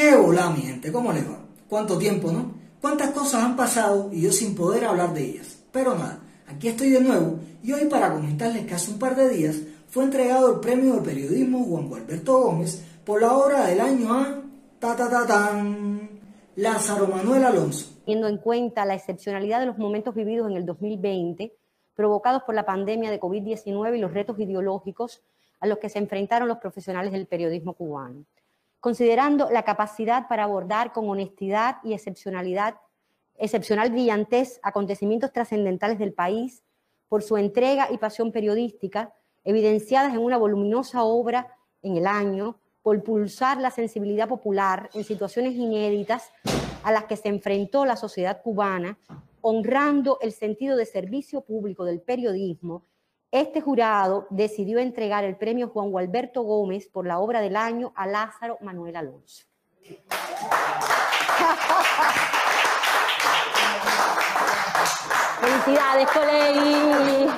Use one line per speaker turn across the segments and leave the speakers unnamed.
Qué hola, mi gente, ¿cómo les va? ¿Cuánto tiempo, no? ¿Cuántas cosas han pasado y yo sin poder hablar de ellas? Pero nada, aquí estoy de nuevo y hoy para comentarles que hace un par de días fue entregado el premio de periodismo Juan Gualberto Gómez por la obra del año a ta ta ta tan Lázaro Manuel Alonso.
Teniendo en cuenta la excepcionalidad de los momentos vividos en el 2020, provocados por la pandemia de COVID-19 y los retos ideológicos a los que se enfrentaron los profesionales del periodismo cubano considerando la capacidad para abordar con honestidad y excepcionalidad, excepcional brillantez acontecimientos trascendentales del país por su entrega y pasión periodística, evidenciadas en una voluminosa obra en el año, por pulsar la sensibilidad popular en situaciones inéditas a las que se enfrentó la sociedad cubana, honrando el sentido de servicio público del periodismo este jurado decidió entregar el premio Juan Gualberto Gómez por la obra del año a Lázaro Manuel Alonso. Felicidades, colegui.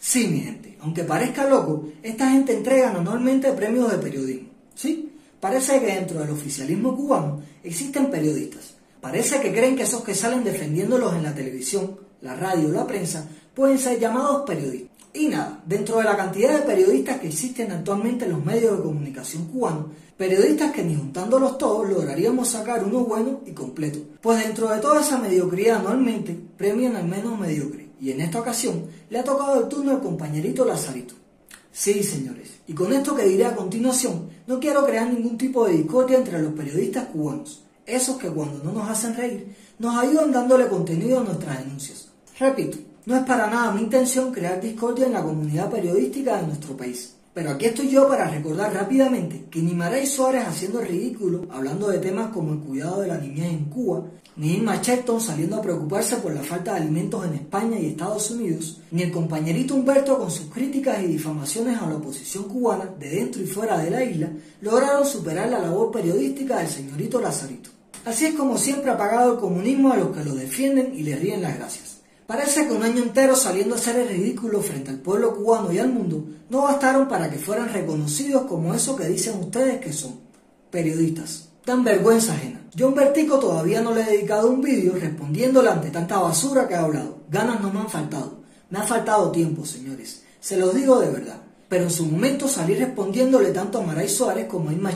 Sí, mi gente, aunque parezca loco, esta gente entrega anualmente premios de periodismo. ¿Sí? Parece que dentro del oficialismo cubano existen periodistas. Parece que creen que esos que salen defendiéndolos en la televisión, la radio o la prensa pueden ser llamados periodistas. Y nada, dentro de la cantidad de periodistas que existen actualmente en los medios de comunicación cubanos, periodistas que ni juntándolos todos lograríamos sacar uno bueno y completo. Pues dentro de toda esa mediocridad anualmente premian al menos mediocre. Y en esta ocasión le ha tocado el turno al compañerito Lazarito. Sí, señores, y con esto que diré a continuación, no quiero crear ningún tipo de discordia entre los periodistas cubanos, esos que cuando no nos hacen reír, nos ayudan dándole contenido a nuestras denuncias. Repito, no es para nada mi intención crear discordia en la comunidad periodística de nuestro país. Pero aquí estoy yo para recordar rápidamente que ni Maray Suárez haciendo ridículo, hablando de temas como el cuidado de la niñez en Cuba, ni Irma Shelton saliendo a preocuparse por la falta de alimentos en España y Estados Unidos, ni el compañerito Humberto con sus críticas y difamaciones a la oposición cubana de dentro y fuera de la isla, lograron superar la labor periodística del señorito Lazarito. Así es como siempre ha pagado el comunismo a los que lo defienden y le ríen las gracias. Parece que un año entero saliendo a hacer el ridículo frente al pueblo cubano y al mundo no bastaron para que fueran reconocidos como eso que dicen ustedes que son, periodistas. Dan vergüenza ajena. John Vertico todavía no le he dedicado un vídeo respondiéndole ante tanta basura que ha hablado. Ganas no me han faltado. Me ha faltado tiempo, señores. Se los digo de verdad. Pero en su momento salí respondiéndole tanto a Maray Suárez como a Irma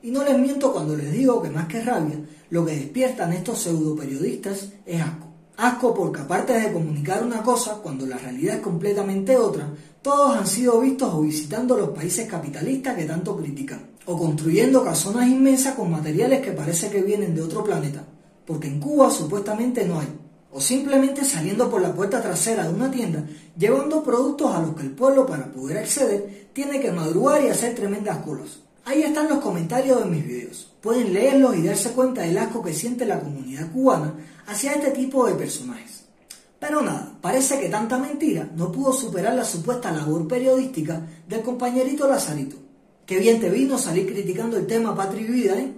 Y no les miento cuando les digo que más que rabia, lo que despiertan estos pseudo periodistas es asco. Asco porque aparte de comunicar una cosa, cuando la realidad es completamente otra, todos han sido vistos o visitando los países capitalistas que tanto critican, o construyendo casonas inmensas con materiales que parece que vienen de otro planeta, porque en Cuba supuestamente no hay, o simplemente saliendo por la puerta trasera de una tienda, llevando productos a los que el pueblo para poder acceder tiene que madrugar y hacer tremendas colas. Ahí están los comentarios de mis videos. Pueden leerlos y darse cuenta del asco que siente la comunidad cubana hacia este tipo de personajes. Pero nada, parece que tanta mentira no pudo superar la supuesta labor periodística del compañerito Lazarito. Qué bien te vino salir criticando el tema Patria y Vida, ¿eh?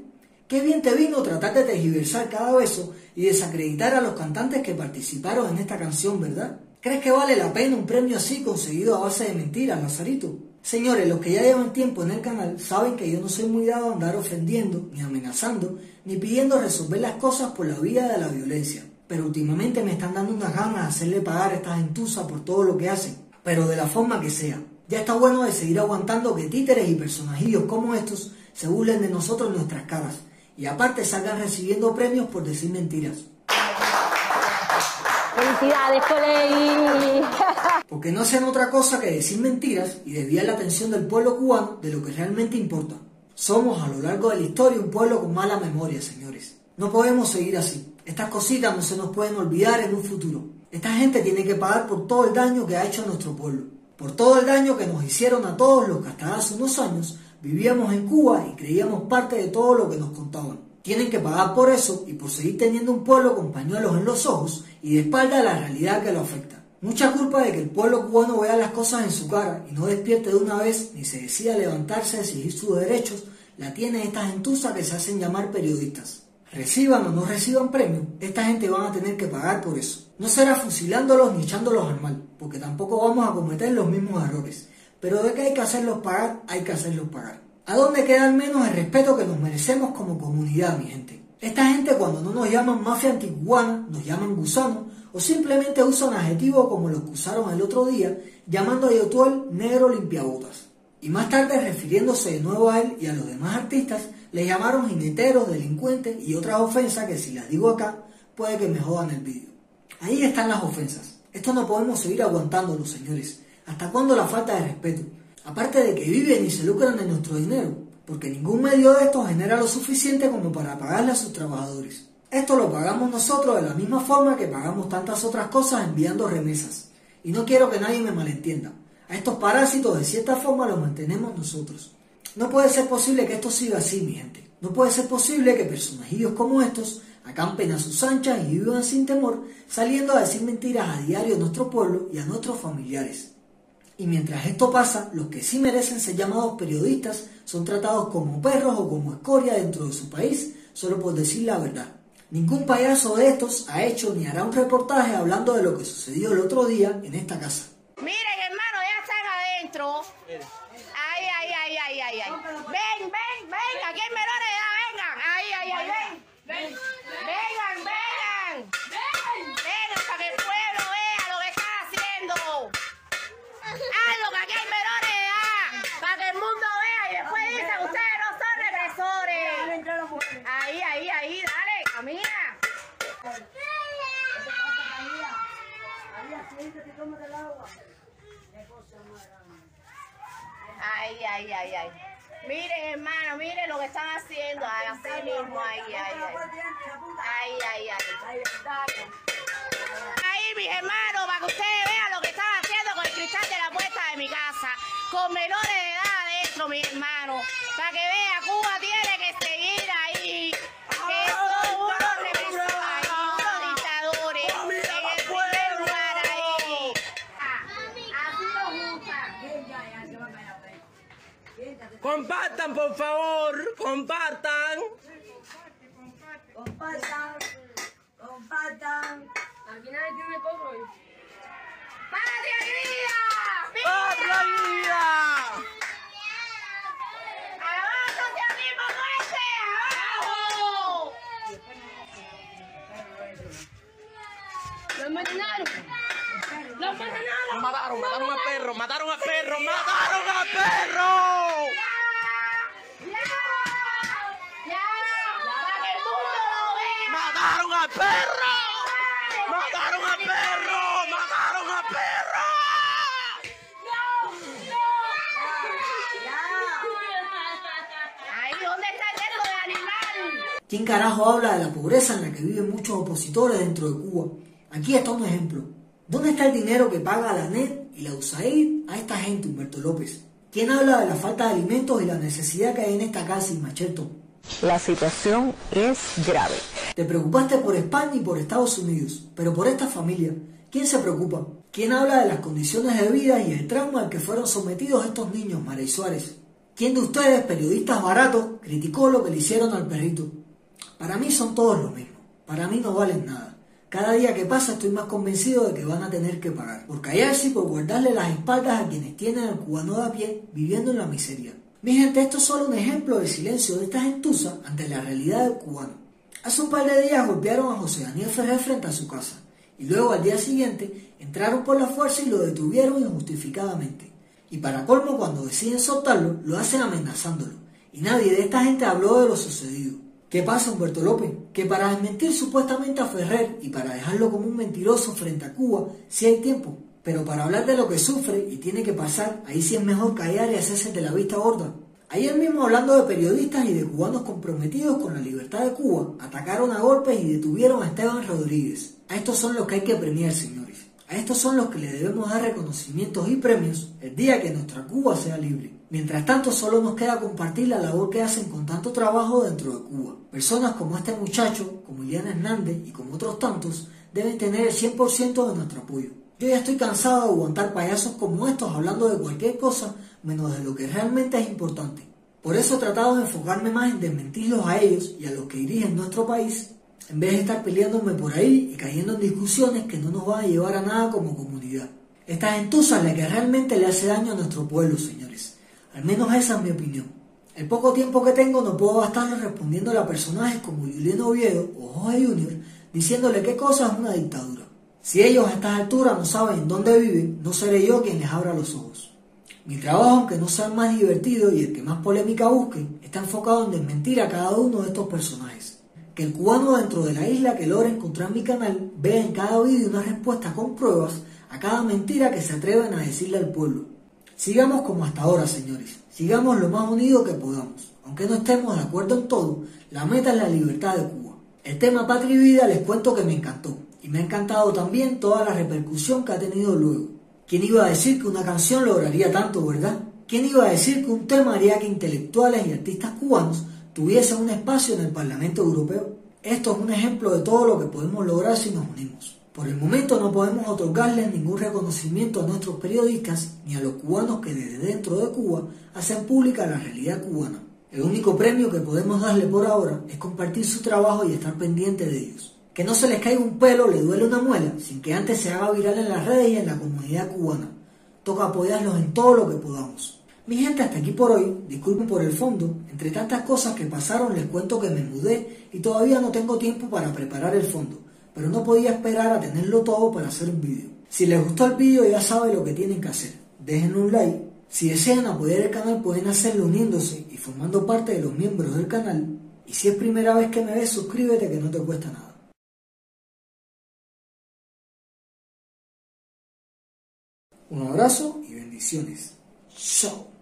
Qué bien te vino tratar de tergiversar cada beso y desacreditar a los cantantes que participaron en esta canción, ¿verdad? ¿Crees que vale la pena un premio así conseguido a base de mentiras, Lazarito? Señores, los que ya llevan tiempo en el canal saben que yo no soy muy dado a andar ofendiendo, ni amenazando, ni pidiendo resolver las cosas por la vía de la violencia. Pero últimamente me están dando unas ganas de hacerle pagar a esta gentuza por todo lo que hacen, pero de la forma que sea. Ya está bueno de seguir aguantando que títeres y personajillos como estos se burlen de nosotros nuestras caras, y aparte salgan recibiendo premios por decir mentiras.
Felicidades, colegui.
Porque no hacen otra cosa que decir mentiras y desviar la atención del pueblo cubano de lo que realmente importa. Somos a lo largo de la historia un pueblo con mala memoria, señores. No podemos seguir así. Estas cositas no se nos pueden olvidar en un futuro. Esta gente tiene que pagar por todo el daño que ha hecho a nuestro pueblo. Por todo el daño que nos hicieron a todos los que hasta hace unos años vivíamos en Cuba y creíamos parte de todo lo que nos contaban tienen que pagar por eso y por seguir teniendo un pueblo con pañuelos en los ojos y de espalda a la realidad que lo afecta. Mucha culpa de que el pueblo cubano vea las cosas en su cara y no despierte de una vez ni se decida levantarse a exigir sus derechos, la tiene esta gentuza que se hacen llamar periodistas. Reciban o no reciban premio, esta gente van a tener que pagar por eso. No será fusilándolos ni echándolos al mal, porque tampoco vamos a cometer los mismos errores. Pero de que hay que hacerlos pagar, hay que hacerlos pagar. ¿A dónde queda al menos el respeto que nos merecemos como comunidad, mi gente? Esta gente cuando no nos llaman mafia anticuana, nos llaman gusano, o simplemente usan adjetivos como los que usaron el otro día, llamando a Yotuel negro limpiabotas. Y más tarde, refiriéndose de nuevo a él y a los demás artistas, le llamaron jineteros, delincuentes y otras ofensas que si las digo acá, puede que me jodan el vídeo. Ahí están las ofensas. Esto no podemos seguir aguantándolo, señores. ¿Hasta cuándo la falta de respeto? Aparte de que viven y se lucran en nuestro dinero, porque ningún medio de estos genera lo suficiente como para pagarle a sus trabajadores. Esto lo pagamos nosotros de la misma forma que pagamos tantas otras cosas enviando remesas. Y no quiero que nadie me malentienda. A estos parásitos de cierta forma los mantenemos nosotros. No puede ser posible que esto siga así, mi gente. No puede ser posible que personajillos como estos acampen a sus anchas y vivan sin temor, saliendo a decir mentiras a diario a nuestro pueblo y a nuestros familiares. Y mientras esto pasa, los que sí merecen ser llamados periodistas son tratados como perros o como escoria dentro de su país, solo por decir la verdad. Ningún payaso de estos ha hecho ni hará un reportaje hablando de lo que sucedió el otro día en esta casa.
Miren, hermano, ya están adentro. Ay, ay, ay, ay, ay, ay. Ven, ven, ven, aquí hay menores ya, vengan. Ay, ay, ay, ven. Vengan, vengan. Vengan para que el pueblo vea lo que están haciendo. Hazlo, que aquí hay menores de edad. Para que el mundo vea y después dicen, ustedes no son represores. Ahí, ahí, ahí, dale, camina. Ay, ay, ay, ay. Miren, hermano, miren lo que están haciendo. Así mismo, ay, ay, ay. Ay, ay, ay. Ahí, mis hermanos, para que ustedes vean lo que están haciendo con el cristal de la puerta de mi casa. Con menores de edad adentro, mis hermanos. Para que vean,
Compartan, por favor, compartan.
Compartan, compartan.
¡Patria vida!
¡Patria vida!
¡Abajo socialismo muerte! ¡Abajo!
Mataron, mataron a perro, mataron a perro, mataron a perro.
¡Ya! ¡Ya! ¡Para que el mundo lo vea!
Mataron a perro. Mataron a perro, mataron a perro.
¡Ahí! ¿Dónde está el de animal?
¿Quién carajo habla de la pobreza en la que viven muchos opositores dentro de Cuba? Aquí está un ejemplo. ¿Dónde está el dinero que paga la NET y la USAID a esta gente, Humberto López? ¿Quién habla de la falta de alimentos y la necesidad que hay en esta casa y macheto?
La situación es grave.
Te preocupaste por España y por Estados Unidos, pero por esta familia, ¿quién se preocupa? ¿Quién habla de las condiciones de vida y el trauma al que fueron sometidos estos niños, María Suárez? ¿Quién de ustedes, periodistas baratos, criticó lo que le hicieron al perrito? Para mí son todos lo mismo. Para mí no valen nada. Cada día que pasa estoy más convencido de que van a tener que pagar. Por callarse y por guardarle las espaldas a quienes tienen al cubano de a pie viviendo en la miseria. Mi gente, esto es solo un ejemplo del silencio de esta gentuza ante la realidad del cubano. Hace un par de días golpearon a José Daniel Ferrer frente a su casa. Y luego al día siguiente entraron por la fuerza y lo detuvieron injustificadamente. Y para colmo, cuando deciden soltarlo, lo hacen amenazándolo. Y nadie de esta gente habló de lo sucedido. ¿Qué pasa, Humberto López? Que para desmentir supuestamente a Ferrer y para dejarlo como un mentiroso frente a Cuba, sí hay tiempo. Pero para hablar de lo que sufre y tiene que pasar, ahí sí es mejor callar y hacerse de la vista gorda. Ayer mismo hablando de periodistas y de cubanos comprometidos con la libertad de Cuba, atacaron a golpes y detuvieron a Esteban Rodríguez. A estos son los que hay que premiar, señores. A estos son los que le debemos dar reconocimientos y premios el día que nuestra Cuba sea libre. Mientras tanto, solo nos queda compartir la labor que hacen con tanto trabajo dentro de Cuba. Personas como este muchacho, como Iliana Hernández y como otros tantos, deben tener el 100% de nuestro apoyo. Yo ya estoy cansado de aguantar payasos como estos hablando de cualquier cosa menos de lo que realmente es importante. Por eso he tratado de enfocarme más en desmentirlos a ellos y a los que dirigen nuestro país, en vez de estar peleándome por ahí y cayendo en discusiones que no nos van a llevar a nada como comunidad. Esta gentuza es la que realmente le hace daño a nuestro pueblo, señores. Al menos esa es mi opinión. El poco tiempo que tengo no puedo gastarlo respondiéndole a personajes como Juliano Oviedo o Jorge Junior diciéndole qué cosa es una dictadura. Si ellos a estas alturas no saben en dónde viven, no seré yo quien les abra los ojos. Mi trabajo, aunque no sea el más divertido y el que más polémica busque, está enfocado en desmentir a cada uno de estos personajes. Que el cubano dentro de la isla que logra encontrar mi canal vea en cada vídeo una respuesta con pruebas a cada mentira que se atreven a decirle al pueblo. Sigamos como hasta ahora, señores. Sigamos lo más unidos que podamos. Aunque no estemos de acuerdo en todo, la meta es la libertad de Cuba. El tema Patria y Vida les cuento que me encantó. Y me ha encantado también toda la repercusión que ha tenido luego. ¿Quién iba a decir que una canción lograría tanto, verdad? ¿Quién iba a decir que un tema haría que intelectuales y artistas cubanos tuviesen un espacio en el Parlamento Europeo? Esto es un ejemplo de todo lo que podemos lograr si nos unimos. Por el momento no podemos otorgarles ningún reconocimiento a nuestros periodistas ni a los cubanos que desde dentro de Cuba hacen pública la realidad cubana. El único premio que podemos darle por ahora es compartir su trabajo y estar pendiente de ellos que no se les caiga un pelo, le duele una muela, sin que antes se haga viral en las redes y en la comunidad cubana. Toca apoyarlos en todo lo que podamos. Mi gente, hasta aquí por hoy. Disculpen por el fondo. Entre tantas cosas que pasaron, les cuento que me mudé y todavía no tengo tiempo para preparar el fondo. Pero no podía esperar a tenerlo todo para hacer un vídeo. Si les gustó el vídeo, ya saben lo que tienen que hacer. Dejen un like. Si desean apoyar el canal, pueden hacerlo uniéndose y formando parte de los miembros del canal. Y si es primera vez que me ves, suscríbete que no te cuesta nada. Un abrazo y bendiciones. Chao.